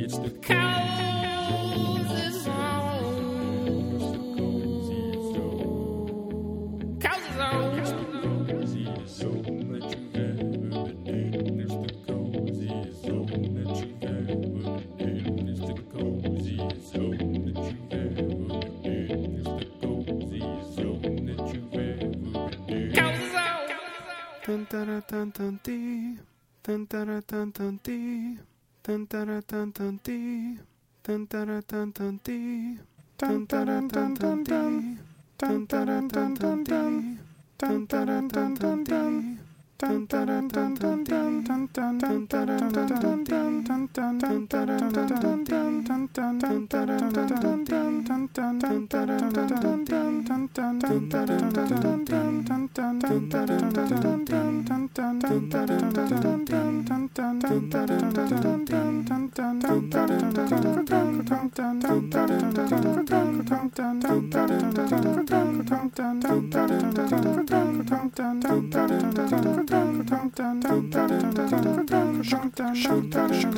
It's the Cozy zone. Cozy zone. Cozy zone. That you've ever been in. It's the cozy zone that you've ever been in. It's the cozy zone that you've ever been in. It's the cozy zone that you've ever been in. Cozy zone. Dun dun dun dun dee. Dun dun dun dun dee. Dun dun dun dun dee. Dun dun dun dun dee. Dun dun dun dun dee. Dun dun dun dun dee. Dun dun dun dun dee. Dun dun dun dun dun dun dun dun dun dun Shunk, shunk, shunk,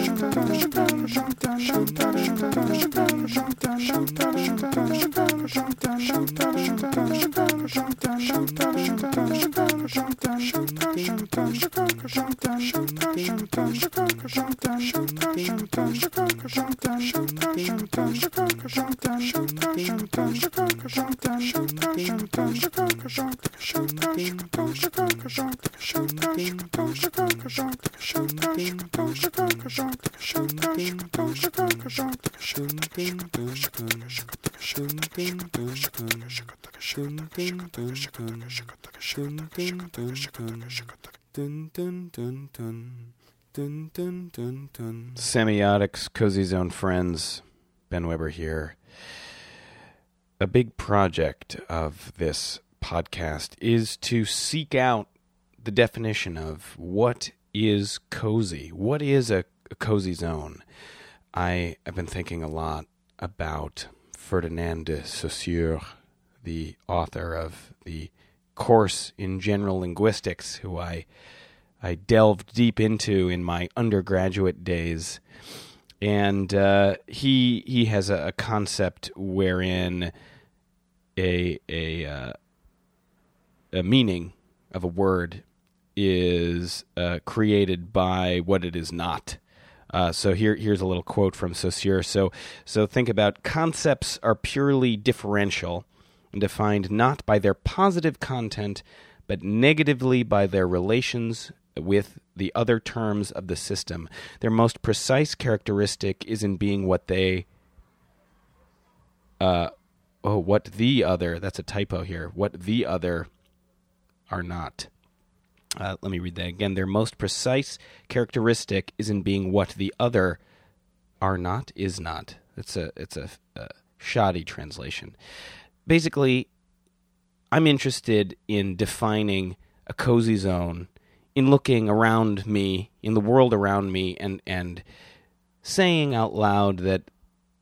Semiotics, Cozy Zone friends, Ben Weber here. A big project of this podcast is to seek out the definition of what is cozy. What is a, a cozy zone? I have been thinking a lot about Ferdinand de Saussure, the author of the course in general linguistics, who I I delved deep into in my undergraduate days, and uh, he he has a, a concept wherein a a uh, a meaning of a word is uh, created by what it is not. Uh, so here, here's a little quote from Saussure. So, so think about concepts are purely differential defined not by their positive content, but negatively by their relations with the other terms of the system. Their most precise characteristic is in being what they. Uh, oh, what the other? That's a typo here. What the other are not. Uh, let me read that again. Their most precise characteristic is in being what the other are not is not. It's a it's a, a shoddy translation. Basically, I'm interested in defining a cozy zone, in looking around me, in the world around me, and and saying out loud that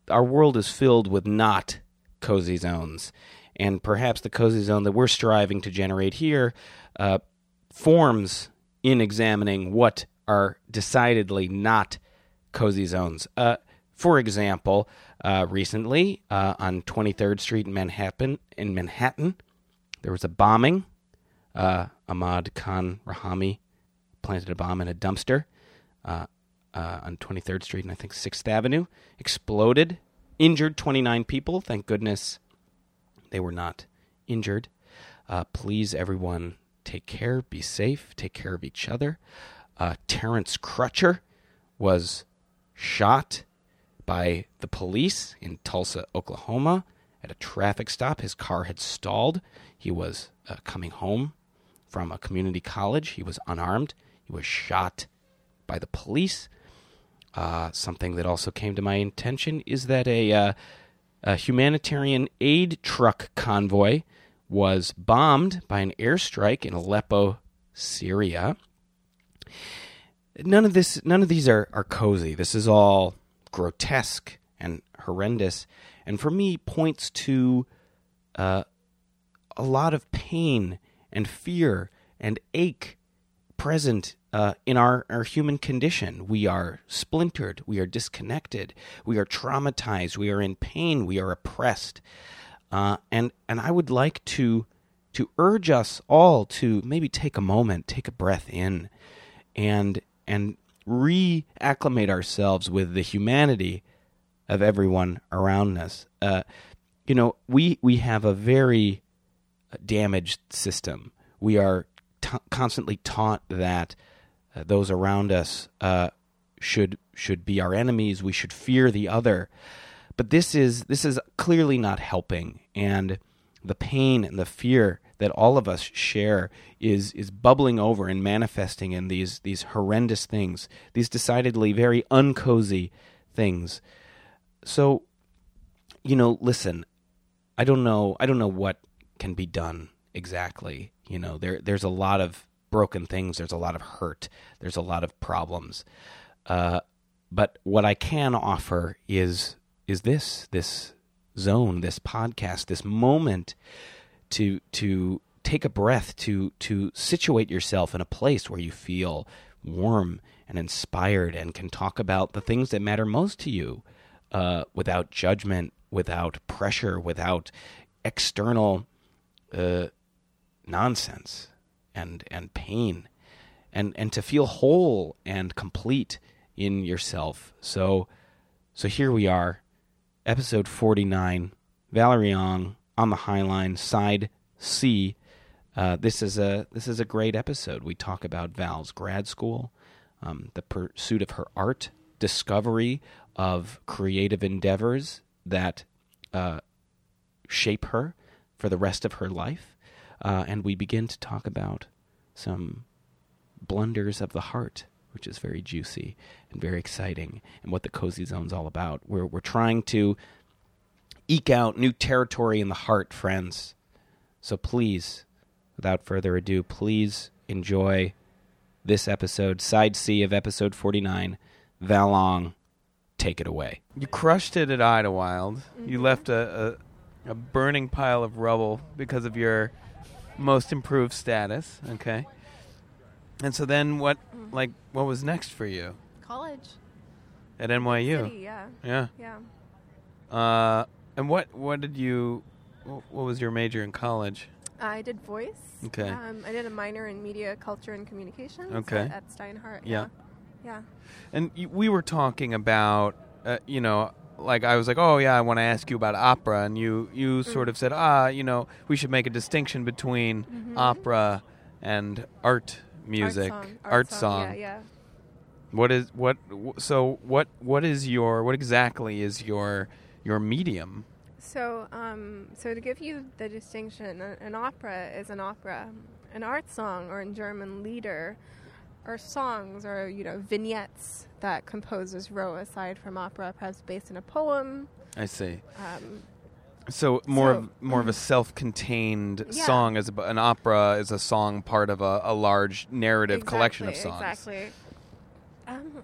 our world is filled with not cozy zones, and perhaps the cozy zone that we're striving to generate here uh, forms in examining what are decidedly not cozy zones. Uh, for example, uh, recently uh, on 23rd Street in Manhattan, in Manhattan, there was a bombing. Uh, Ahmad Khan Rahami planted a bomb in a dumpster uh, uh, on 23rd Street and I think 6th Avenue. Exploded, injured 29 people. Thank goodness they were not injured. Uh, please, everyone, take care, be safe, take care of each other. Terrence Crutcher was shot by the police in Tulsa, Oklahoma, at a traffic stop. His car had stalled. He was uh, coming home from a community college. He was unarmed. He was shot by the police. Uh, something that also came to my attention is that a, uh, a humanitarian aid truck convoy was bombed by an airstrike in Aleppo, Syria. None of this, none of these are, are cozy. This is all grotesque and horrendous, and for me points to uh, a lot of pain and fear and ache present uh, in our, our human condition. We are splintered, we are disconnected, we are traumatized, we are in pain, we are oppressed. Uh, and and I would like to to urge us all to maybe take a moment, take a breath in, and and reacclimate ourselves with the humanity of everyone around us. Uh, you know, we we have a very damaged system. We are t- constantly taught that uh, those around us uh, should should be our enemies. We should fear the other. But this is this is clearly not helping, and the pain and the fear that all of us share is is bubbling over and manifesting in these these horrendous things, these decidedly very uncozy things. So, you know, listen, I don't know I don't know what can be done exactly. You know, there there's a lot of broken things, there's a lot of hurt, there's a lot of problems. Uh, but what I can offer is is this this zone, this podcast, this moment to to take a breath, to to situate yourself in a place where you feel warm and inspired and can talk about the things that matter most to you uh, without judgment, without pressure, without external uh, nonsense and and pain, and and to feel whole and complete in yourself. So so here we are episode 49, Valerie Ong on the High Line, side C. Uh, this is a this is a great episode. We talk about Val's grad school, um, the pursuit of her art, discovery of creative endeavors that uh, shape her for the rest of her life, uh, and we begin to talk about some blunders of the heart which is very juicy and very exciting, and what the Cozy Zone's all about. We're, we're trying to eke out new territory in the heart, friends. So please, without further ado, please enjoy this episode, Side C of episode 49. Val Ong, take it away. You crushed it at Idlewild. You left a, a a burning pile of rubble because of your most improved status. Okay. And so then what? Like what was next for you College. at NYU? City, yeah. Yeah. Yeah. Uh, and what what did you? What was your major in college? I did voice. Okay. Um, I did a minor in media, culture, and communications Okay. at, Steinhardt. Yeah. Yeah. And you, we were talking about, uh, you know, like I was like, oh yeah, I want to ask you about opera, and you you sort of said, ah, you know, we should make a distinction between Mhm. opera and art music, Art song. art song. Yeah, yeah. What is what? wh- So what? What is your? What exactly is your your medium? So, um, so to give you the distinction, an opera is an opera. An art song, or in German, Lieder, are songs or you know vignettes that composers wrote aside from opera, perhaps based in a poem. I see. Um, So more So- of more of a self-contained Yeah. song as a, an opera is a song part of a, a large narrative collection of songs. Exactly. Um,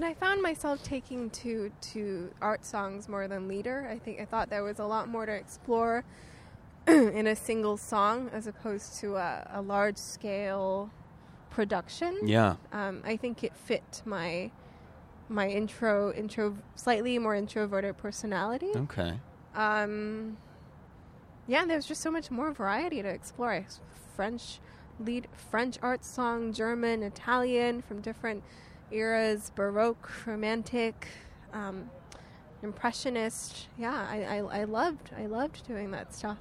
and I found myself taking to to art songs more than leader. I think I thought there was a lot more to explore in a single song as opposed to a, a large scale production. Yeah. Um, I think it fit my my intro intro slightly more introverted personality. Okay. Um, yeah, there's just so much more variety to explore. French lead, French art song, German, Italian from different eras, Baroque, Romantic, um, Impressionist. Yeah, I, I, I loved I loved doing that stuff.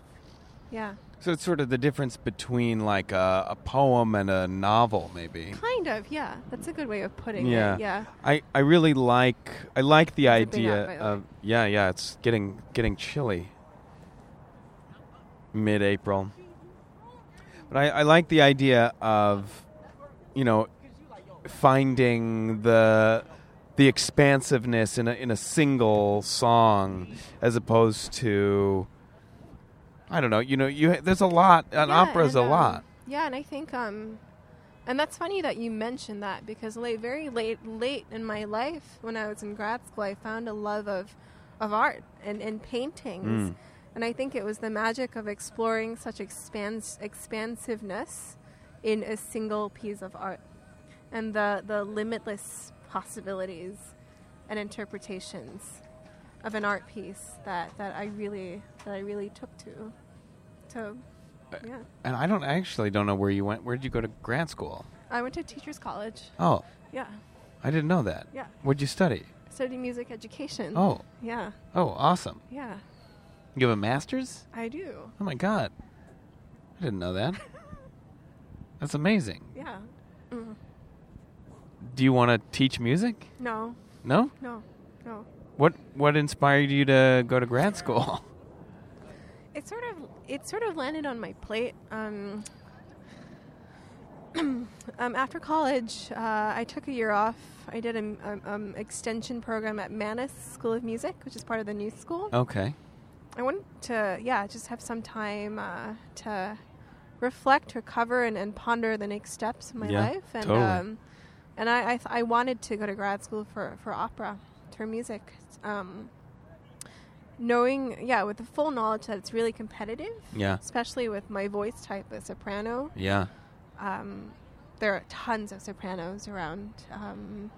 Yeah, So it's sort of the difference between like a, a poem and a novel, maybe. kind of. Yeah, that's a good way of putting Yeah. it. Yeah. I, I really like I like the It's idea the of yeah yeah it's getting getting chilly mid April, but I, I like the idea of you know finding the the expansiveness in a in a single song as opposed to I don't know. You know, you there's a lot. An Yeah, opera's a um, lot. Yeah, and I think um and that's funny that you mentioned that because late very late late in my life when I was in grad school I found a love of of art and, and paintings. Mm. And I think it was the magic of exploring such expans- expansiveness in a single piece of art and the, the limitless possibilities and interpretations of an art piece that, that I really that I really took to. So yeah. And I don't I actually don't know where you went. Where did you go to grad school? I went to teachers college. Oh, Yeah. I didn't know that. Yeah. What'd you study? Studied music education. Oh, Yeah. oh, awesome. Yeah. You have a master's? I do. Oh my god, I didn't know that. That's amazing. Yeah. Mm. Do you want to teach music? No. No. No. No. What What inspired you to go to grad school? It sort of it sort of landed on my plate. Um, um, after college, uh, I took a year off. I did an um, um, extension program at Mannes School of Music, which is part of the new school. okay. I wanted to, yeah, just have some time uh, to reflect, recover, and, and ponder the next steps in my Yeah, life. And totally. um, and I, I, th- I wanted to go to grad school for, for opera, for music. Um, knowing, yeah, with the full knowledge that it's really competitive, Yeah. especially with my voice type, a soprano. Yeah. Um, there are tons of sopranos around. Um,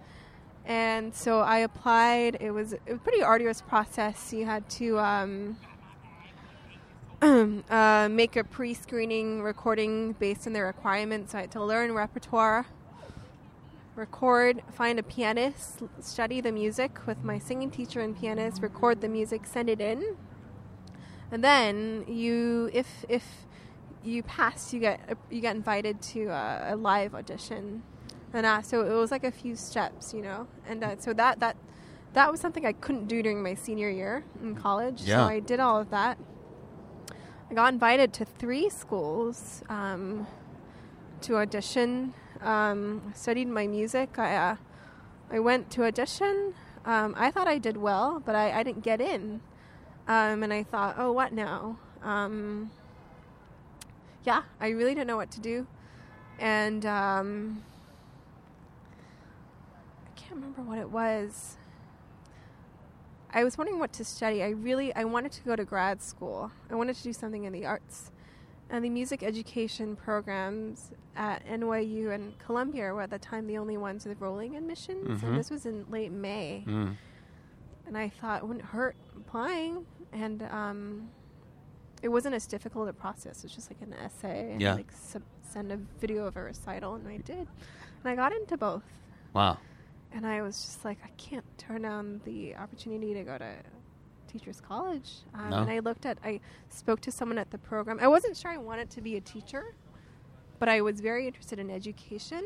and so I applied. It was, it was a pretty arduous process. You had to um, uh, make a pre screening recording based on their requirements. So I had to learn repertoire, record, find a pianist, study the music with my singing teacher and pianist, record the music, send it in. And then you, if if you pass, you get you get invited to a, a live audition, and uh, so it was like a few steps, you know. And uh, so that that that was something I couldn't do during my senior year in college. Yeah. So I did all of that. I got invited to three schools um, to audition. Um, studied my music. I uh, I went to audition. Um, I thought I did well, but I, I didn't get in. Um, and I thought, oh, what now? Um, yeah, I really didn't know what to do. And um, I can't remember what it was. I was wondering what to study. I really I wanted to go to grad school. I wanted to do something in the arts. And the music education programs at NYU and Columbia were at the time the only ones with rolling admissions. Mhm. And this was in late May Mm. and I thought it wouldn't hurt applying, and um, it wasn't as difficult a process. It's just like an essay, and Yeah. like sub- send a video of a recital, and I did, and I got into both, Wow. and I was just like, I can't turn down the opportunity to go to teachers college. Um, No. And I looked at, I spoke to someone at the program. I wasn't sure I wanted to be a teacher, but I was very interested in education.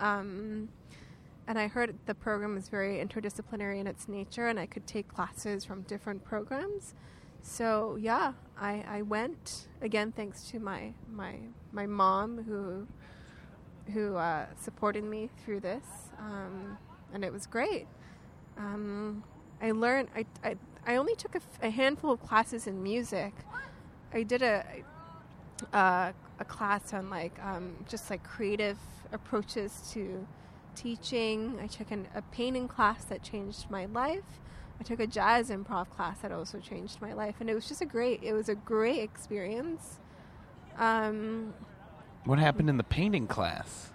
Um, and I heard the program was very interdisciplinary in its nature, and I could take classes from different programs. So yeah, I, I went again thanks to my my my mom who who uh, supported me through this, um, and it was great. Um, I learned. I, I I only took a, f- a handful of classes in music. I did a uh, a class on like um, just like creative approaches to teaching. I took an, a painting class that changed my life. I took a jazz improv class that also changed my life, and it was just a great. It was a great experience. Um, What happened in the painting class?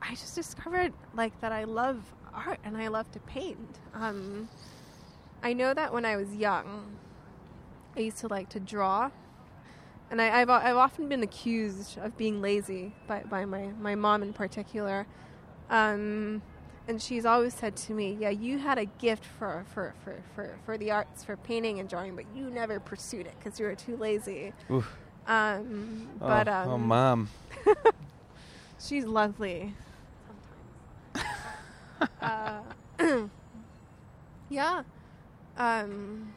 I just discovered like that I love art and I love to paint. Um, I know that when I was young, I used to like to draw, and I, I've I've often been accused of being lazy by, by my my mom in particular. Um, and she's always said to me, "Yeah, you had a gift for for, for, for, for the arts, for painting and drawing, but you never pursued it because you were too lazy." Oof. Um, but oh, um, oh, mom. She's lovely. Sometimes. uh, yeah. Um,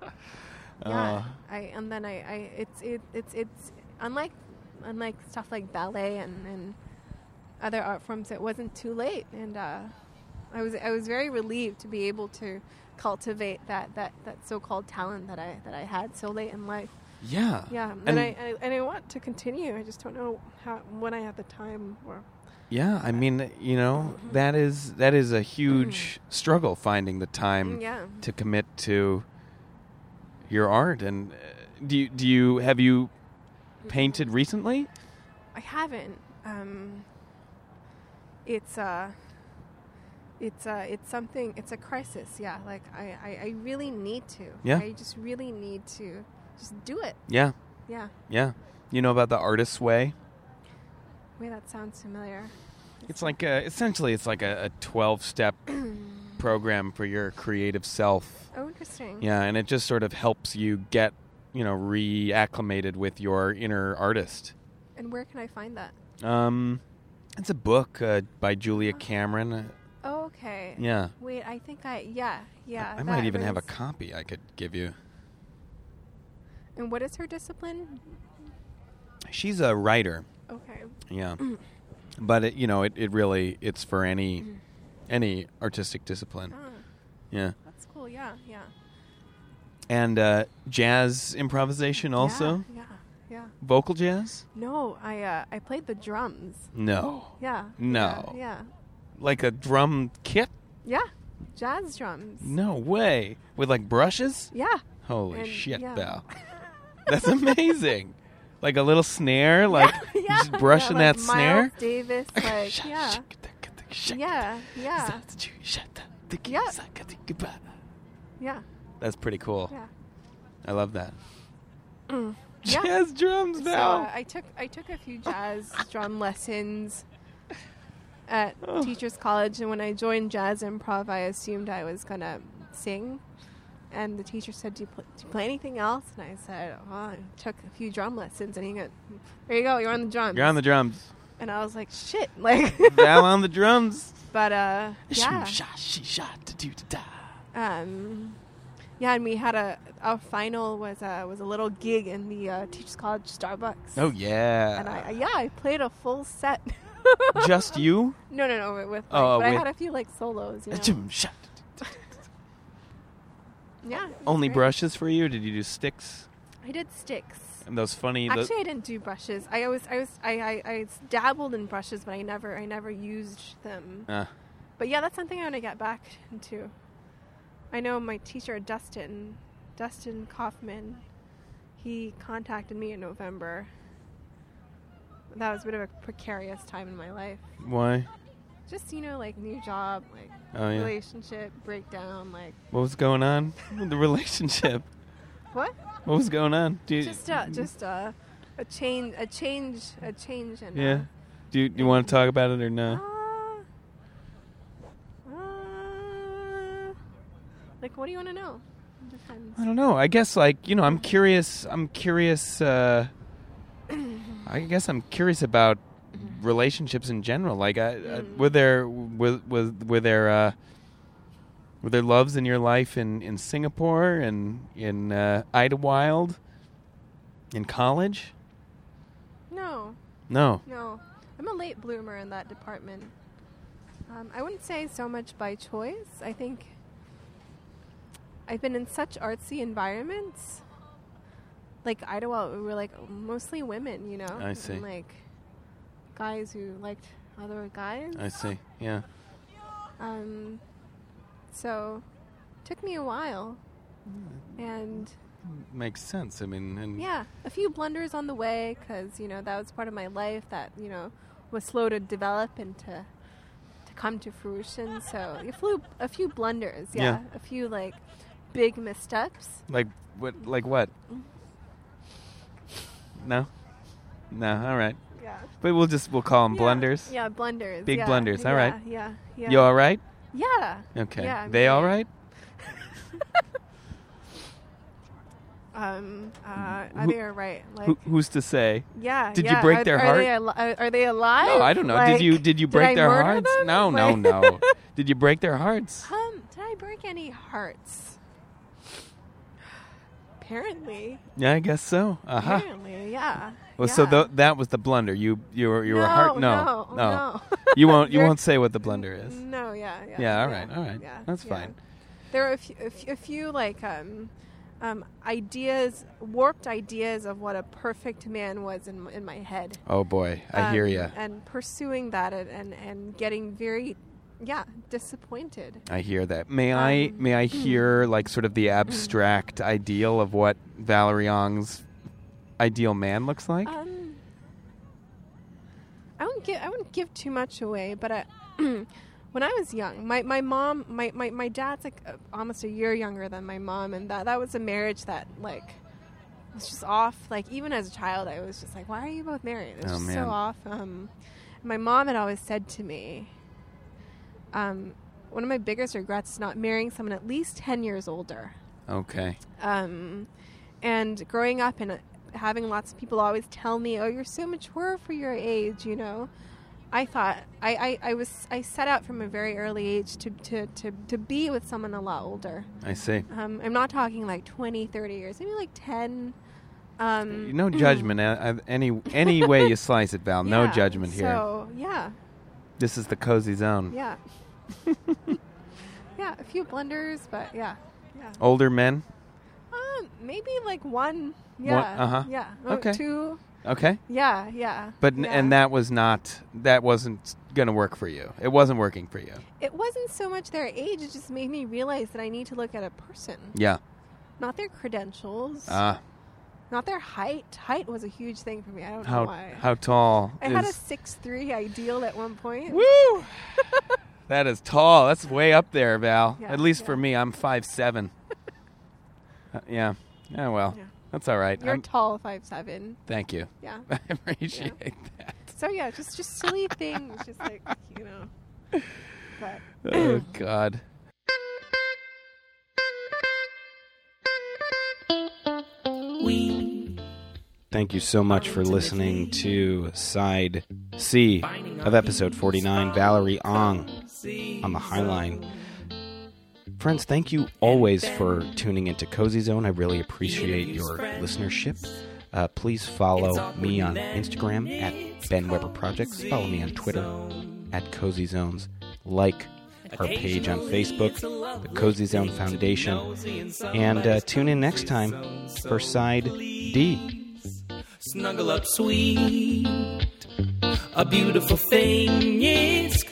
yeah. Oh. I and then I, I it's it, it's it's unlike unlike stuff like ballet and and other art forms, it wasn't too late, and uh, I was I was very relieved to be able to cultivate that, that, that so-called talent that I that I had so late in life. Yeah. Yeah, and, And- I, I and I want to continue. I just don't know how when I have the time or Yeah, I mean, you know, that is that is a huge struggle finding the time yeah. to commit to your art. And uh, do you, do you have you painted recently? I haven't. Um, it's uh, it's uh, it's something. It's a crisis. Yeah, like I, I, I really need to. Yeah. I just really need to just do it. Yeah, Yeah. yeah. You know about the artist's way? Wait, that sounds familiar. It's like a, essentially it's like a, a twelve step program for your creative self. Oh, interesting. Yeah, and it just sort of helps you get you know reacclimated with your inner artist. And where can I find that? Um, it's a book uh, by Julia Cameron. Uh, Oh, okay. Yeah. Wait, I think I yeah yeah. I might that even have a copy I could give you. And what is her discipline? She's a writer. Okay. Yeah. but it, you know, it, it really it's for any Mm-hmm. any artistic discipline. Ah, Yeah. that's cool. Yeah, yeah. And uh, jazz improvisation also? Yeah, yeah. yeah. Vocal jazz? No, I uh, I played the drums. No. Yeah. No. Yeah. Yeah. Like a drum kit? yeah. Jazz drums. No way. With like brushes? Yeah. Holy And- shit, yeah. Val. That's amazing. Like a little snare, like yeah, yeah. just brushing yeah, that like snare. Davis, like yeah, yeah, yeah, Yeah. yeah, That's pretty cool. yeah. I love that. Mm. Yeah. Jazz drums So now. uh, I took I took a few jazz drum lessons at Oh. Teachers College, and when I joined jazz improv, I assumed I was gonna sing. And the teacher said, "Do you, pl- do you play anything else?" And I said, "Well, I took a few drum lessons." And he goes, "There you go, you're on the drums." You're on the drums. and I was like, "Shit!" Like, Val on the drums. but uh, yeah. Um, yeah, and we had a our final was a was a little gig in the uh, Teachers College Starbucks. Oh yeah. And I yeah, I played a full set. Just you? no, no, no, with, with like, Oh, but I had a few like solos. You know? Yeah. Only great. brushes for you? Or did you do sticks? I did sticks. And those funny. Actually, I didn't do brushes. I always, I was I, I, I dabbled in brushes, but I never I never used them. uh, But yeah, that's something I want to get back into. I know my teacher Dustin, Dustin Kaufman, he contacted me in November. That was a bit of a precarious time in my life. why? Just you know, like new job, like Oh yeah. relationship breakdown, like What was going on with the relationship? what? What was going on? Do you, Just uh, just uh, a change, a change, a change, and yeah. Do you, do you want to talk about it or Uh, no? uh, uh, like, what do you want to know? I don't know. I guess like you know, I'm curious. I'm curious. Uh, I guess I'm curious about relationships in general. Like, I, uh, Mm. were there was was were there uh, were there loves in your life in in Singapore and in uh, Idlewild, in college? No, No. no. I'm a late bloomer in that department. Um, I wouldn't say so much by choice. I think I've been in such artsy environments. Like Idlewild, we were like mostly women, you know. I see. And, like guys who liked other guys. I see. Yeah. Um, so took me a while, and Makes sense. I mean, and yeah, a few blunders on the way because you know that was part of my life that you know was slow to develop and to to come to fruition. So a few a few blunders, yeah, Yeah. a few like big missteps. like what? Like what? No. No. All right. Yeah, But we'll just we'll call them Yeah, blunders. Yeah, blunders. Big yeah, blunders, all right. Yeah, yeah. You all right? Yeah. Okay. Yeah, I'm they all right? Um, uh, are Who- they all right? Like, Who, who's to say? yeah. did you yeah. break are, their are heart? They al- are, are they alive? No, I don't know. did you did you break I their murder hearts? them? No, no, Like- no. did you break their hearts? Um, did I break any hearts? Apparently. Yeah, I guess so. Uh huh. Apparently, yeah. Well, so yeah. tho- that was the blunder. You you were you were no, hard. no, no, no. you won't you won't say what the blunder is. No, yeah, yeah. Yeah, all right, all right. Yeah, That's yeah. fine. There are a few, a few, a few like um, um, ideas, warped ideas of what a perfect man was in in my head. Oh boy, I hear Um, you. And pursuing that and, and and getting very, yeah, disappointed. I hear that. May I Um, may I hear like sort of the abstract ideal of what Valerie Ong's ideal man looks like? Um, I wouldn't give I wouldn't give too much away, but I, when I was young, my, my mom, my, my, my dad's like uh, almost a year younger than my mom, and that that was a marriage that like was just off. Like even as a child, I was just like, why are you both married? It's Oh, just man. so off. Um, my mom had always said to me, um, one of my biggest regrets is not marrying someone at least ten years older okay. um, and growing up in uh, having lots of people always tell me, "Oh, you're so mature for your age," you know. I thought I, I, I was I set out from a very early age to, to, to, to be with someone a lot older. I see. Um, I'm not talking like 20, 30 years, maybe like 10. Um, No judgment. uh, any any way you slice it, Val. No judgment here. So yeah, This is the cozy zone. yeah, yeah. A few blunders, but yeah, yeah. Older men. Maybe like one. Yeah. uh-huh. Yeah. Okay. Two. Okay. Yeah. Yeah. But yeah. and that was not that wasn't gonna work for you. It wasn't working for you. It wasn't so much their age; it just made me realize that I need to look at a person, Yeah. not their credentials, Ah. not their height. Height was a huge thing for me. I don't know how why. how tall I had a six three ideal at one point. Woo! that is tall. That's way up there, Val. Yeah, At least for me, I'm five seven. Uh, yeah. Yeah. Well, Yeah. that's all right. You're I'm- tall, five seven. thank you. Yeah. I appreciate that. So yeah, just just silly things, just like you know. But Oh God. We thank you so much for listening to side C of episode 49, Valerie Ong on the Highline. Friends, thank you always for tuning into Cozy Zone. I really appreciate your listenership. Uh, please follow me on Instagram at Ben Weber Projects. Follow me on Twitter at Cozy Zones. Like our page on Facebook, the Cozy Zone Foundation. And uh, tune in next time for side D. Snuggle up sweet. A beautiful thing is